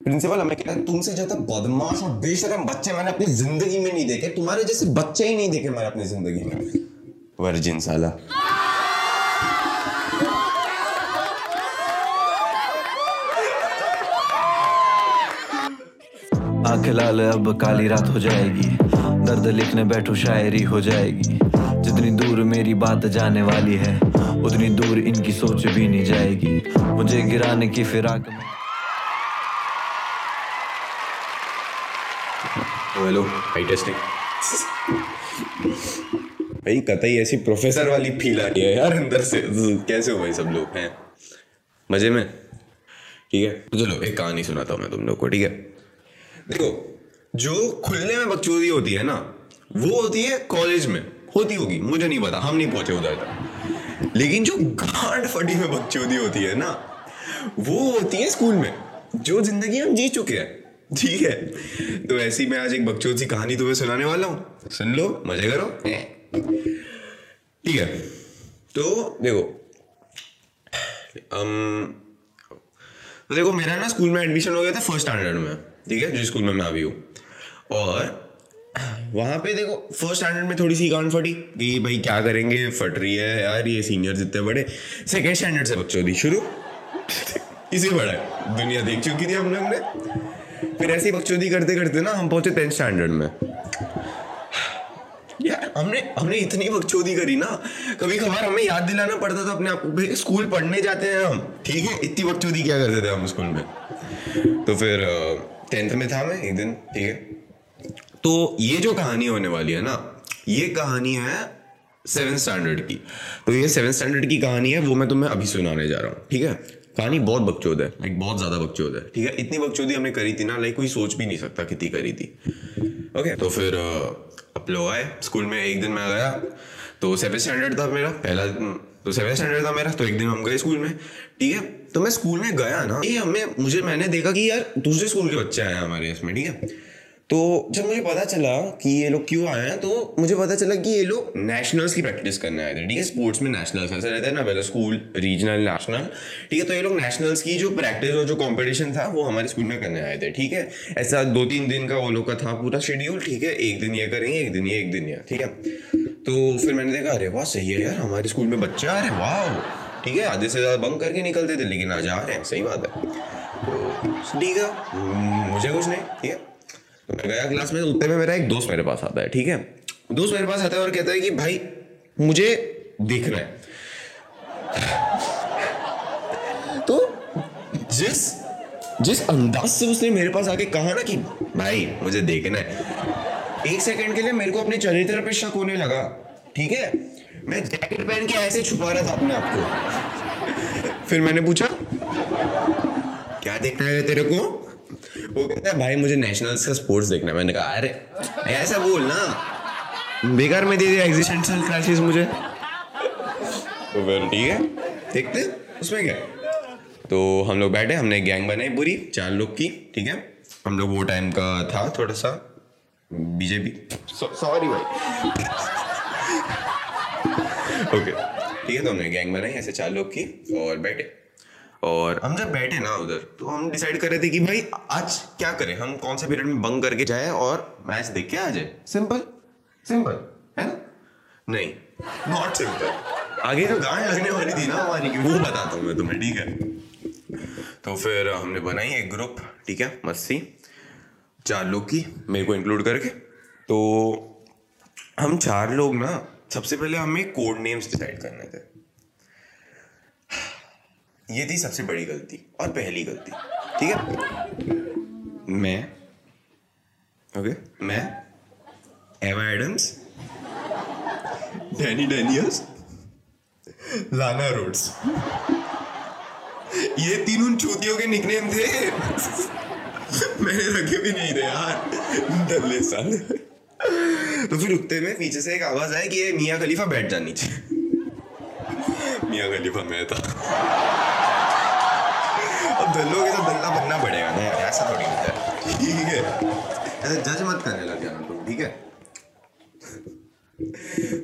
Principal, हमें कहता है, तुमसे ज़्यादा बदमाश और बेशरम बच्चे मैंने अपनी ज़िंदगी में नहीं देखे। तुम्हारे जैसे बच्चे ही नहीं देखे मैंने अपनी ज़िंदगी में। वर्जिन साला। आँखें लाल, अब काली रात हो जाएगी। दर्द लिखने बैठो, शायरी हो जाएगी। जितनी दूर मेरी बात जाने वाली है, उतनी दूर इनकी सोच भी नहीं जाएगी। मुझे गिराने की फिराक में हेलो। हाई टेस्टिंग भाई कतई ऐसी प्रोफेसर वाली फील आ रही है यार अंदर से। कैसे हो भाई सब लोग? हैं। मज़े में? ठीक है? तो चलो एक कहानी सुनाता हूँ मैं तुम लोग को ठीक है? देखो जो खुलने में बकचोदी होती है ना वो होती है कॉलेज में। होती होगी मुझे नहीं पता हम नहीं पहुँचे उधर तक। लेकिन जो गांड फटी में बकचोदी होती है ना वो होती है स्कूल में जो ज़िंदगी हम जी चुके हैं। ठीक है। तो ऐसी मैं आज एक बकचोद सी कहानी तुम्हें सुनाने वाला हूँ। सुन लो मज़े करो। ठीक है। तो देखो um, तो देखो मेरा ना स्कूल में एडमिशन हो गया था फ़र्स्ट स्टैंडर्ड में ठीक है जिस स्कूल में मैं अभी हूँ। और वहाँ पे देखो फ़र्स्ट स्टैंडर्ड में थोड़ी सी गांड फटी कि भाई क्या करेंगे फट रही है यार ये सीनियर इतने बड़े। सेकेंड स्टैंडर्ड से बच्चों दी शुरू। इसी बड़ा दुनिया देख चुकी थी हम लोग ने। फिर ऐसी बकचोदी करते करते ना हम पहुँचे टेंथ स्टैंडर्ड में। यार, हमने हमने इतनी बकचोदी करी ना कभी कभार हमें याद दिलाना पड़ता था अपने आप को भाई स्कूल पढ़ने जाते हैं हम। ठीक है, इतनी बकचोदी क्या करते थे हम स्कूल में? तो फिर टेंथ में था मैं एक दिन, ठीक है। तो ये जो कहानी होने वाली है ना, ये कहानी है सेवन स्टैंडर्ड की। तो ये सेवन स्टैंडर्ड की कहानी है, वो मैं तुम्हें अभी सुनाने जा रहा हूँ, ठीक है? कहानी बहुत बकचोद है लाइक बहुत ज़्यादा बकचोद है। ठीक है, इतनी बकचोदी हमने करी थी ना लाइक कोई सोच भी नहीं सकता कितनी करी थी। ओके तो फिर अब लोग आए, स्कूल में एक दिन मैं गया तो सेवन स्टैंडर्ड था मेरा, पहला तो सेवन स्टैंडर्ड था मेरा तो एक दिन हम गए स्कूल में, ठीक है? तो मैं स्कूल में गया ना, ये हमें, मुझे, मैंने देखा कि यार, दूसरे स्कूल के बच्चे आए हमारे इसमें, ठीक है? तो जब मुझे पता चला कि ये लोग क्यों आए हैं तो मुझे पता चला कि ये लोग नेशनल्स की प्रैक्टिस करने आए थे, ठीक है? स्पोर्ट्स में नेशनल्स ऐसा रहता है ना पहले स्कूल रीजनल नेशनल ठीक है? तो ये लोग नेशनल्स की जो प्रैक्टिस और जो कंपटीशन था, वो हमारे स्कूल में करने आए थे, ठीक है? ऐसा दो तीन दिन का वो लोग का था पूरा शेड्यूल ठीक है? एक दिन ये करेंगे, एक दिन ये, एक दिन ये, ठीक है? तो फिर मैंने देखा, अरे वाह, सही है यार, हमारे स्कूल में बच्चे हैं वाह ठीक है? आधे से ज़्यादा बंक करके निकलते थे, लेकिन आज आ रहे हैं, सही बात है। तो ठीक है? मुझे कुछ नहीं, ठीक है? तो मैं गया क्लास में उतने में मेरा एक दोस्त मेरे पास आता है, ठीक है? दोस्त मेरे पास आता है और कहता है कि, भाई, मुझे देखना है। तो जिस जिस अंदाज से उसने मेरे पास आके कहा ना कि, भाई, मुझे देखना है, एक सेकंड के लिए मेरे को अपने चरित्र पे शक होने लगा, ठीक है? मैं जैकेट पहन के ऐसे छुपा रहा था अपने आप को। फिर मैंने पूछा, क्या देखना है तेरे को? वो कहता है, भाई, मुझे नेशनल्स का स्पोर्ट्स देखना है। मैंने कहा, अरे, ऐसा बोल ना। बेकार में दे दिया एग्जिस्टेंशियल क्राइसिस मुझे। तो फिर ठीक है, देखते उसमें क्या तो हम लोग बैठे, हमने गैंग बनाई पूरी, चार लोग की, ठीक है। हम लोग वो टाइम का था थोड़ा सा बीजेपी सॉरी भाई। ओके ठीक है तो हमने गैंग बनाई, ऐसे चार लोग की, और बैठे। और हम जब बैठे ना उधर तो हम डिसाइड कर रहे थे कि भाई, आज क्या करें? हम कौन से पीरियड में बंक करके जाए और मैच देख के आ जाए? सिंपल सिंपल है ना? नहीं नॉट सिंपल आगे जो गांड लगने वाली थी ना हमारी, वो बताता हूँ मैं तुम्हें, ठीक है? तो फिर हमने बनाई एक ग्रुप ठीक है? मस्सी चार लोग की, मेरे को इंक्लूड करके। तो हम चार लोग ना, सबसे पहले हमें कोड नेम्स डिसाइड करने थे। ये थी सबसे बड़ी गलती और पहली गलती। ठीक है? मैं। ओके मैं। Eva Adams Danny Daniels Lana Rhodes ये तीन उन चूतियों के निकनेम थे। मैंने रखे भी नहीं थे यार। डल्ले साले। तो फिर रुकते में पीछे से एक आवाज़ आई कि ये मियाँ खलीफा बैठ जानी चाहिए। मियाँ खलीफा मैं था। अब दल्लों के साथ दल्ला बनना पड़ेगा ना यार, ऐसा थोड़ी होता है। ठीक है। ऐसे जज मत करने लग जाना तुम, ठीक है?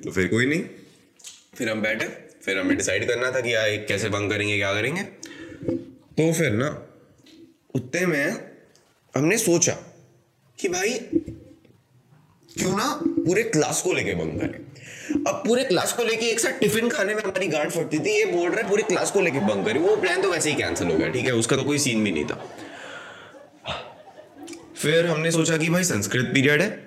तो फिर कोई नहीं। फिर हम बैठे, फिर हमें डिसाइड करना था कि यार कैसे बंक करेंगे, क्या करेंगे। तो फिर ना, उतने में हमने सोचा कि भाई, क्यों ना पूरे क्लास को लेके बंक करें। अब पूरे क्लास को लेके एक साथ टिफ़िन खाने में हमारी गांड फटती थी, ये बोल रहा है, पूरे क्लास को लेके बंक करें। वो प्लान तो वैसे ही कैंसिल हो गया, ठीक है? उसका तो कोई सीन भी नहीं था। फिर हमने सोचा कि भाई संस्कृत पीरियड है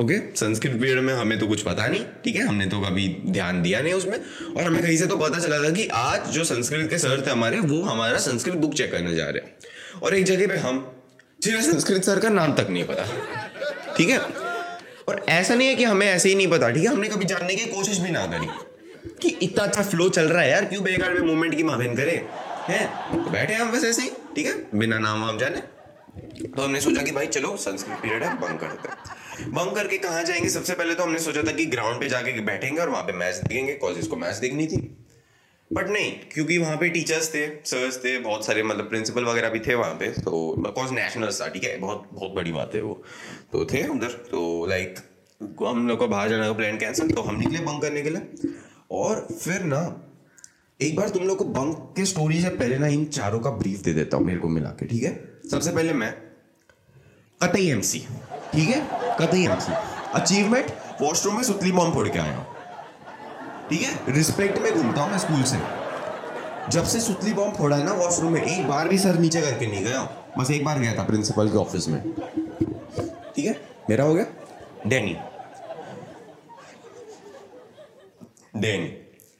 ओके संस्कृत पीरियड में हमें तो कुछ पता नहीं, ठीक है? हमने तो कभी ध्यान दिया नहीं उसमें। और हमें कहीं से तो पता चला था कि आज जो संस्कृत के सर थे हमारे, वो हमारा संस्कृत बुक चेक करने जा रहे हैं। और एक जगह पे हम जिन्हें संस्कृत सर का नाम तक नहीं पता, ठीक है? और ऐसा नहीं है कि हमें ऐसे ही नहीं पता, ठीक है? हमने कभी जानने की कोशिश भी ना करी कि इतना अच्छा फ्लो चल रहा है यार, क्यों बेकार में मूवमेंट की माफिन करें? हैं? तो बैठे हम बस ऐसे ही, ठीक है? बिना नाम वाम जाने। तो हमने सोचा कि भाई चलो, संस्कृत पीरियड है बंक करते हैं। बंक करके कहाँ जाएँगे? सबसे पहले तो हमने सोचा था कि ग्राउंड पे जाके बैठेंगे और वहाँ पे मैच देखेंगे कॉज इसको मैच देखनी थी। बट नहीं, क्योंकि वहाँ पे टीचर्स थे सर्स थे, बहुत सारे मतलब प्रिंसिपल वगैरह भी थे वहाँ पे तो कॉज नेशनल था, ठीक है? बहुत बहुत बड़ी बात है वो। तो थे उधर तो लाइक हम लोग का बाहर जाने का प्लान कैंसिल तो हम निकले बंक करने के लिए। और फिर ना, एक बार तुम लोग को बंक के स्टोरी से पहले ना इन चारों का ब्रीफ दे देता हूँ मेरे को मिला के, ठीक है? सबसे पहले मैं, कतई एमसी ठीक है? कतई एमसी अचीवमेंट वॉशरूम में सुतली बॉम्ब फोड़ के आया हूँ। ठीक है? रिस्पेक्ट में घूमता हूँ मैं स्कूल से। जब से सुतली बॉम्ब फोड़ा है ना वॉशरूम में, एक बार भी सर नीचे करके नहीं गया बस एक बार गया था प्रिंसिपल के ऑफ़िस में। ठीक है? मेरा हो गया? डैनी डैनी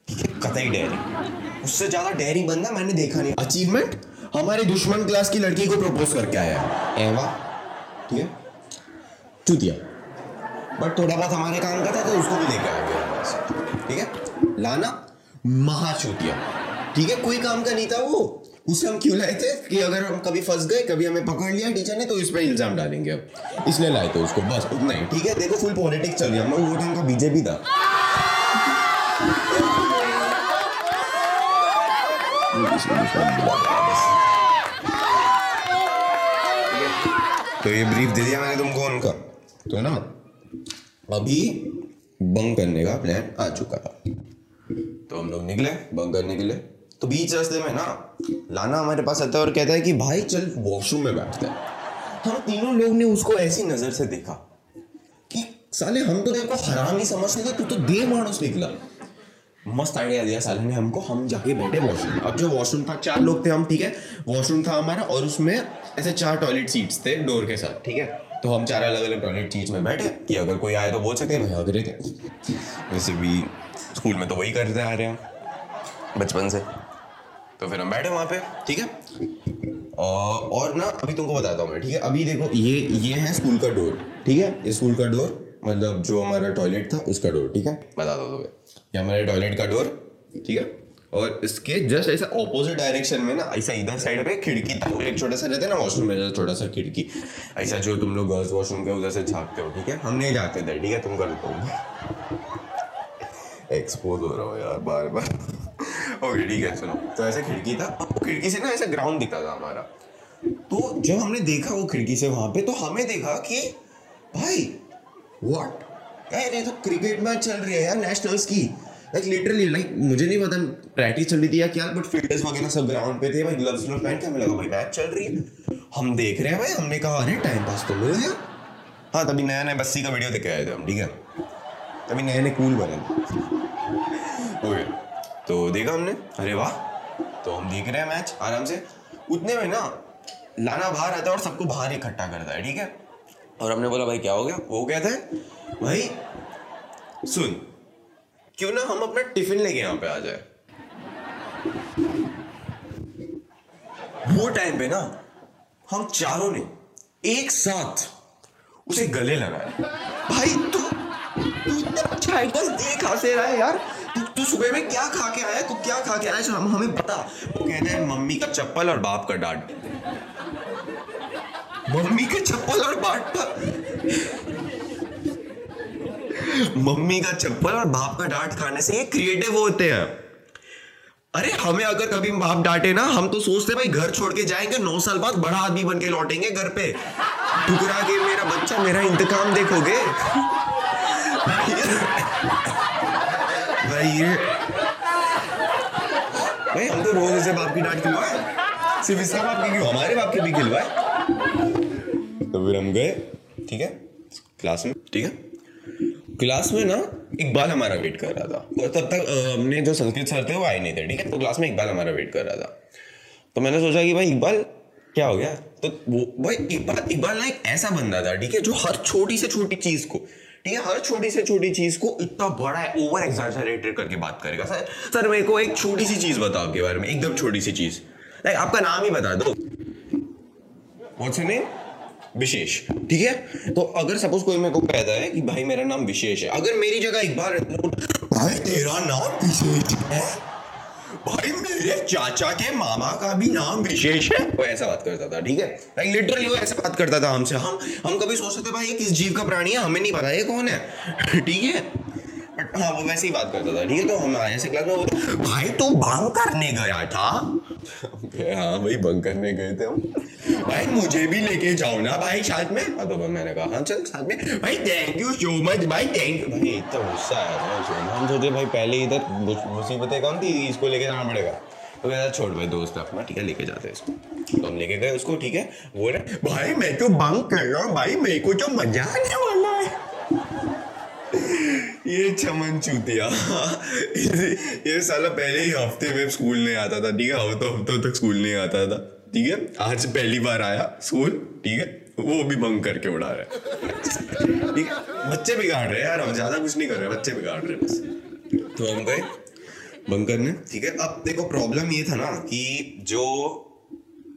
ठीक है, कतई डैनी उससे ज़्यादा डैरी बनना मैंने देखा नहीं। अचीवमेंट हमारे दुश्मन क्लास की लड़की को प्रपोज करके आया एवा ठीक है? चूतिया। बट थोड़ा बहुत हमारे काम का था तो उसको भी लेके आ गया। ठीक है? लाना महाचूतिया ठीक है, कोई काम का नहीं था वो। उसे हम क्यों लाए थे कि अगर हम कभी फंस गए, कभी हमें पकड़ लिया टीचर ने तो इस पर इल्ज़ाम डालेंगे अब। इसलिए लाए थे उसको, बस, उतना ही। ठीक है, देखो फुल पॉलिटिक्स चल है। हम वो टाइम का बीजेपी था। तो ये ब्रीफ दे दिया मैंने तुमको उनका। तो है ना? अभी बंक करने का प्लान आ चुका। है तो हम लोग निकले बंक करने के लिए तो बीच रास्ते में ना, लाना हमारे पास आता है और कहता है कि, भाई, चल वॉशरूम में बैठते हैं। हम तीनों लोग ने उसको ऐसी नज़र से देखा कि, साले, हम तो देखो हराम ही समझते थे, तू तो दे मानुस निकला। मस्त आइडिया दिया साले ने हमको, हम जाके बैठे वॉशरूम अब जो वॉशरूम था, चार लोग थे हम, ठीक है? वॉशरूम था हमारा और उसमें ऐसे चार टॉयलेट सीट्स थे डोर के साथ, ठीक है? तो हम चार अलग अलग टॉयलेट सीट्स में बैठे कि अगर कोई आए तो बोल सकते हैं भाई अगर वैसे भी स्कूल में तो वही करते आ रहे हैं। बचपन से। तो फिर हम बैठे वहाँ पे ठीक है? और ना अभी तुमको बताता हूँ मैं ठीक है? अभी देखो ये ये है स्कूल का डोर ठीक है? ये स्कूल का डोर मतलब जो हमारा टॉयलेट था उसका डोर ठीक है? बता दो तुम्हें। ये हमारे टॉयलेट का डोर ठीक है? और इसके जस्ट ऐसा ऑपोजिट डायरेक्शन में ना ऐसा इधर साइड पे खिड़की था एक छोटा सा रहता है ना वॉशरूम में छोटा सा खिड़की। ऐसा जो तुम लोग गर्ल्स वॉशरूम के उधर से झाँकते हो ठीक है? हम नहीं जाते थे ठीक है? तुम कर दो एक्सपोज हो रहा हो यार बार बार। ओके ठीक है? सुनो तो ऐसे खिड़की था। खिड़की से ना ऐसा ग्राउंड दिखता था हमारा। तो जब हमने देखा वो खिड़की से वहाँ पे तो हमें देखा कि, भाई व्हाट ये तो क्रिकेट मैच चल रही है यार नेशनल्स की। लाइक लिटरली लाइक मुझे नहीं पता प्रैक्टिस चल रही थी या क्या बट फील्डर्स वगैरह सब ग्राउंड पे थे, भाई ग्लव्स पहन के हमें लगा, भाई मैच चल रही है। हम देख रहे हैं, भाई, हमने कहा, अरे टाइम पास तो मिल गया हाँ तभी नया नया बस्सी का वीडियो देख आए थे हम, ठीक है? तभी नए नए कूल बने। ओके तो देखा हमने? अरे वाह। तो हम देख रहे हैं मैच आराम से। उतने में ना, लाना बाहर आता है और सबको बाहर इकट्ठा करता है, ठीक है? और हमने बोला, भाई, क्या हो गया? वो कहता है, भाई, सुन, क्यों ना हम अपना टिफ़िन लेके यहाँ पे आ जाए? वो टाइम पे ना, हम चारों ने एक साथ उसे गले लगाया भाई, तू अच्छा आइडिया दे कहाँ से रहा है यार। तू तू सुबह में क्या खा के आया? तू क्या खा के आया? हम हमें बता। वो कहते हैं, मम्मी का चप्पल और बाप का डांट। मम्मी के चप्पल और बाप का मम्मी का चप्पल और बाप का डांट खाने से ये क्रिएटिव होते हैं। अरे, हमें अगर कभी बाप डांटे ना, हम तो सोचते भाई, घर छोड़ के जाएँगे, नौ साल बाद बड़ा आदमी बन के लौटेंगे घर पे। ठुकरा के मेरा बच्चा, मेरा इंतकाम देखोगे? ये भाई, हम तो रोज ऐसे बाप की डांट खिलवाए। सिर्फ़ इसका बाप की हमारे बाप की भी खिलवाए। तो फिर हम गए, ठीक है? क्लास में, ठीक है? क्लास में ना, इकबाल हमारा वेट कर रहा था। तो तब तक हमने जो संस्कृत सर थे, वो आए नहीं थे, ठीक है? तो क्लास में इकबाल हमारा वेट कर रहा था। तो मैंने सोचा कि भाई, इकबाल, क्या हो गया? तो वो, भाई, इकबाल इकबाल ना एक ऐसा बंदा था, ठीक है? जो हर छोटी से छोटी चीज़ को ठीक है हर छोटी से छोटी चीज़ को इतना बड़ा है ओवर एग्जैजरेटेड करके बात करेगा। सर सर मेरे को एक छोटी सी चीज़ बताओ आपके बारे में एकदम छोटी सी चीज़। लाइक आपका नाम ही बता दो। विशेष ठीक है? तो अगर सपोज़ कोई मेरे को कहता है कि भाई मेरा नाम विशेष है अगर मेरी जगह रहता है, भाई तेरा नाम विशेष है भाई मेरे चाचा के मामा का भी नाम विशेष है। वो ऐसा बात करता था ठीक है? लाइक लिटरली वो ऐसे बात करता था हमसे। हम हम कभी सोचते थे भाई ये किस जीव का प्राणी है? हमें नहीं पता ये कौन है? ठीक है? बट हाँ वो वैसे ही बात करता था ठीक है? तो हम ऐसे क्लास में बोलते, भाई तू बांग करने गया था? हाँ भाई बंक करने गए थे हम। भाई, मुझे भी लेके जाओ ना भाई साथ में। हाँ तो मैंने कहा हाँ चल साथ में। भाई थैंक यू सो मच भाई थैंक यू भाई, इतना गुस्सा था हम सोचे, भाई, पहले ही इधर मुसीबतें कम थी, इसको लेके जाना पड़ेगा। तो कहता छोड़ भाई, दोस्त, अपना, ठीक है, लेके जाते हैं इसको। तो हम लेके गए उसको, ठीक है। बोल रहे भाई, मैं तो बंक कर रहा हूँ, भाई, मेरे को तो मज़ा आने वाला है ये चमन चूतिया। ये साला पहले ही हफ़्ते में स्कूल नहीं आता था, ठीक है? हफ्तों हफ्तों तक स्कूल नहीं आता था, ठीक है? आज पहली बार आया स्कूल, ठीक है? वो भी बंक करके उड़ा रहा है। ठीक है? बच्चे बिगाड़ रहे हैं यार, हम ज़्यादा कुछ नहीं कर रहे, बच्चे बिगाड़ रहे बस। तो हम गए बंक करने, ठीक है? अब देखो प्रॉब्लम ये था ना कि जो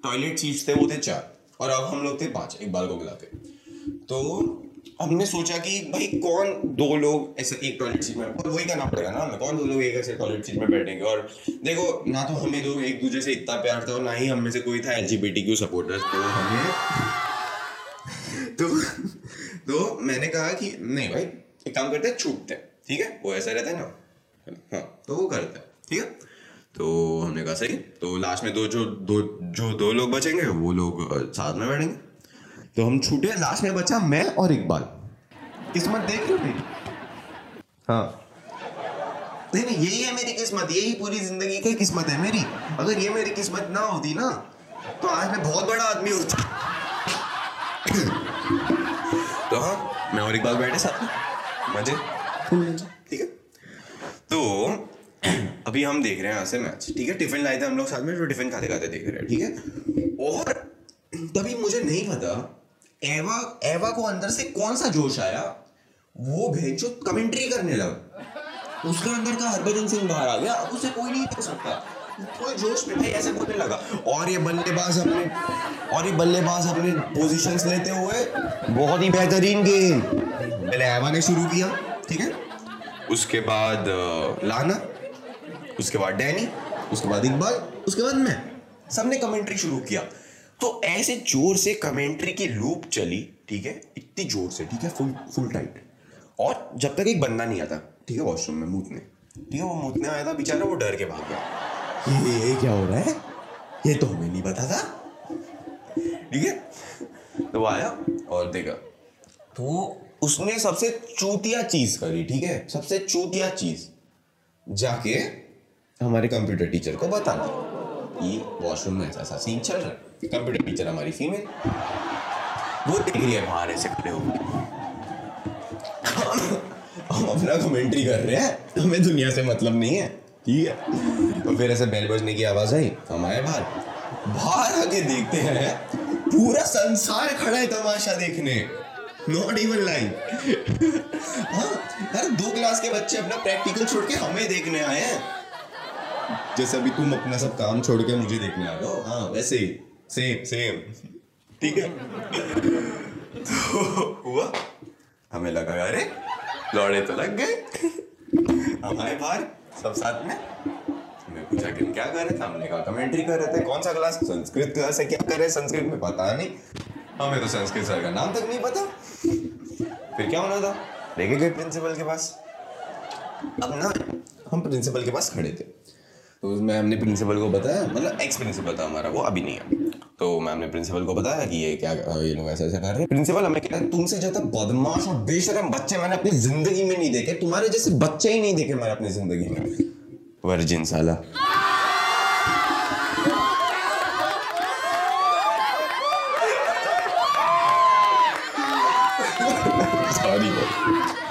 टॉयलेट सीट्स थे, वो थे चार, और अब हम लोग थे पाँच इकबाल को मिला के। तो हमने सोचा कि भाई कौन दो लोग ऐसे एक टॉयलेट सीट में और वही करना पड़ेगा ना हमें। कौन दो लोग एक ऐसे टॉयलेट सीट में बैठेंगे? और देखो, ना तो हमें दो एक दूसरे से इतना प्यार था और ना ही हम से कोई था एल क्यू सपोर्टर्स तो हमें तो तो मैंने कहा कि नहीं भाई, एक काम करते हैं, छूटते हैं, ठीक है? वो ऐसा रहता है ना? हाँ तो वो करते हैं, ठीक है? तो हमने कहा सही तो लास्ट में दो जो दो जो दो लोग बचेंगे, वो लोग साथ में बैठेंगे। तो हम छूटे लास्ट में बचा मैं और इकबाल। किस्मत देख रहे हो मेरी? हाँ। नहीं नहीं यही है मेरी किस्मत यही पूरी ज़िंदगी की किस्मत है मेरी। अगर ये मेरी किस्मत ना होती ना तो आज मैं बहुत बड़ा आदमी होता तो हाँ मैं और इकबाल बैठे साथ में। मज़े? ठीक है? तो अभी हम देख रहे हैं यहाँ से मैच ठीक है? टिफ़िन लाए थे हम लोग साथ में तो टिफ़िन खाते खाते देख रहे हैं ठीक है? और तभी मुझे नहीं पता एवा एवा को अंदर से कौन सा जोश आया? वो भेजो कमेंट्री करने लगा। उसके अंदर का हरभजन सिंह बाहर आ गया। अब उसे कोई नहीं कर सकता। कोई जोश में भाई ऐसे बोलने लगा। और ये बल्लेबाज अपने, और ये बल्लेबाज अपने पोजीशंस लेते हुए बहुत ही बेहतरीन गेम। पहले एवा ने शुरू किया, ठीक है? उसके बाद लाना, उसके बाद डैनी, उसके बाद इकबाल, उसके बाद मैं। सबने कमेंट्री शुरू किया। तो ऐसे ज़ोर से कमेंट्री की लूप चली, ठीक है? इतनी ज़ोर से, ठीक है? फुल फुल टाइट और जब तक एक बंदा नहीं आता, ठीक है वॉशरूम में मूतने ठीक है, वो मूतने आया था, बेचारा वो डर के भाग गया। ये ये क्या हो रहा है? ये तो हमें नहीं पता था। ठीक है? तो आया और देखा तो उसने सबसे चूतिया चीज़ करी, ठीक है? सबसे चूतिया चीज़ जाके हमारे कंप्यूटर टीचर को बता दी। कि वॉशरूम में ऐसा सीन चल रहा है। कंप्यूटर टीचर हमारी फीमेल वो देख रही है, बाहर ऐसे खड़े होकर हम अपना कमेंट्री कर रहे हैं हमें दुनिया से मतलब नहीं है, ठीक है? तो फिर ऐसे बेल बजने की आवाज़ आई हम आए बाहर। बाहर आके देखते हैं, पूरा संसार खड़ा है तमाशा देखने। नॉट इवन लाइन हाँ यार दो क्लास के बच्चे अपना प्रैक्टिकल छोड़ के हमें देखने आए हैं। जैसे अभी तुम अपना सब काम छोड़ के मुझे देखने आ रहे हो। वैसे ही। सेम सेम ठीक है? तो हुआ? हमें लगा, अरे, लौड़े तो लग गए। हम आए बाहर, सब साथ में। मैं पूछा कि क्या कर रहे थे? हमने कहा कमेंट्री कर रहे थे। कौन सा क्लास संस्कृत क्लास है, क्या कर रहे संस्कृत में पता नहीं। हमें तो संस्कृत सर का नाम तक नहीं पता। फिर क्या होना था? लेके गए प्रिंसिपल के पास। अब ना, हम प्रिंसिपल के पास खड़े थे। तो उसमें हमने प्रिंसिपल को बताया मतलब एक्स प्रिंसिपल था हमारा, वो अभी नहीं है। तो मैम ने प्रिंसिपल को बताया कि ये क्या, ये लोग ऐसा ऐसा कर रहे हैं। प्रिंसिपल हमें कहता है तुमसे ज़्यादा बदमाश और बेशरम बच्चे मैंने अपनी ज़िंदगी में नहीं देखे, तुम्हारे जैसे बच्चे ही नहीं देखे मैंने अपनी ज़िंदगी में। वर्जिन साला।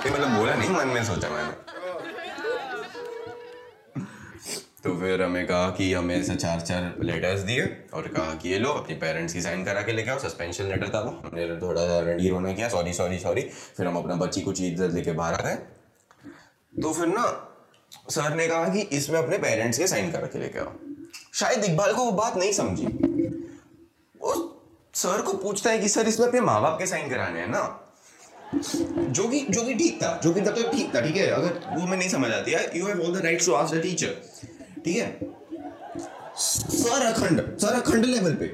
ये मतलब बोला नहीं, मन में सोचा मैंने। फिर हमें कहा कि हमें ऐसे चार चार लेटर्स दिए और कहा कि ये लो, अपने पेरेंट्स की साइन करा के लेके आओ सस्पेंशन लेटर था वो हमने थोड़ा रंडी रोना किया सॉरी सॉरी सॉरी फिर हम अपना बच्ची को चीज़ लेके बाहर आ गए। तो फिर ना सर ने कहा कि इसमें अपने पेरेंट्स के साइन करा के लेके आओ। शायद इकबाल को वो बात नहीं समझी। वो सर को पूछता है कि सर इसमें अपने माँ बाप के साइन कराने हैं ना? जो कि जो कि ठीक था, जो कि तब तो ठीक था, ठीक है। अगर वो मैं नहीं समझ आती है you have all the rights to ask the teacher ठीक है। सर अखंड सर अखंड लेवल पे।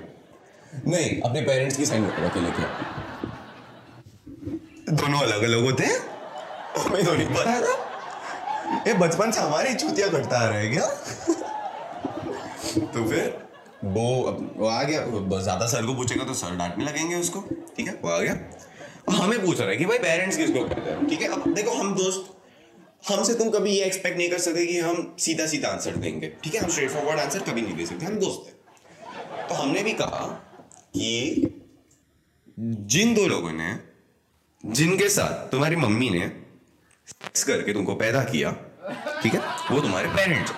नहीं, अपने पेरेंट्स की साइन करा के। लेके दोनों अलग अलग होते हैं? हमें तो नहीं पता था ये बचपन से हमारे चूतिया कटता आ रहा है क्या? तो फिर, वो वो आ गया। ज़्यादा सर को पूछेगा तो सर डांटने लगेंगे उसको। ठीक है, वो आ गया। हमें पूछ रहा है कि भाई पेरेंट्स किसको कहते हैं? ठीक है, अब देखो, हम दोस्त हमसे तुम कभी ये एक्सपेक्ट नहीं कर सकते कि हम सीधा सीधा आंसर देंगे। ठीक है? हम स्ट्रेट फॉरवर्ड आंसर कभी नहीं दे सकते। हम दोस्त हैं। तो हमने भी कहा कि जिन दो लोगों ने, जिनके साथ तुम्हारी मम्मी ने सेक्स करके तुमको पैदा किया, ठीक है? वो तुम्हारे पेरेंट्स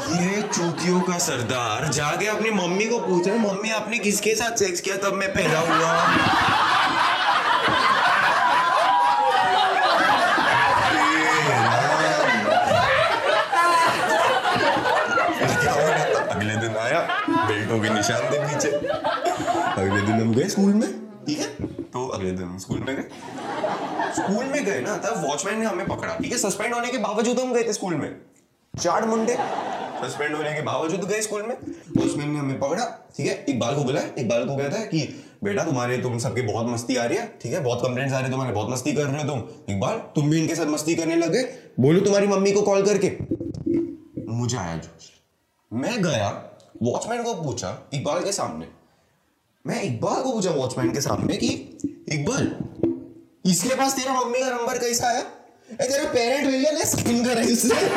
ये चूतियों का सरदार जाके अपनी मम्मी को पूछ रहे मम्मी, आपने किसके साथ सेक्स किया? तब मैं पैदा हुआ क्या हो रहा था? अगले दिन आया बेल्टों के निशान थे पीछे अगले दिन हम गए स्कूल में ठीक है तो अगले दिन हम स्कूल में गए स्कूल में गए ना तब वॉचमैन ने हमें पकड़ा ठीक है सस्पेंड होने के बावजूद हम गए थे स्कूल में चार मुंडे सस्पेंड होने के बावजूद गए स्कूल में वॉचमैन ने हमें पकड़ा ठीक है इकबाल को बुलाया इकबाल को कहता है कि बेटा तुम्हारे तुम सबकी बहुत मस्ती आ रही है ठीक है बहुत कंप्लेंट्स आ रहे हैं तुम्हारे बहुत मस्ती कर रहे हो तुम इकबाल तुम भी इनके साथ मस्ती करने लगे बोलो तुम्हारी मम्मी को कॉल करके मुझे आया जोश मैं गया वॉचमैन को पूछा, इकबाल के सामने। मैं इकबाल को पूछा वॉचमैन के सामने कि, इकबाल, इसके पास तेरा मम्मी का नंबर कैसा आया तेरा पेरेंट विलियन है स्किन का रजिस्टर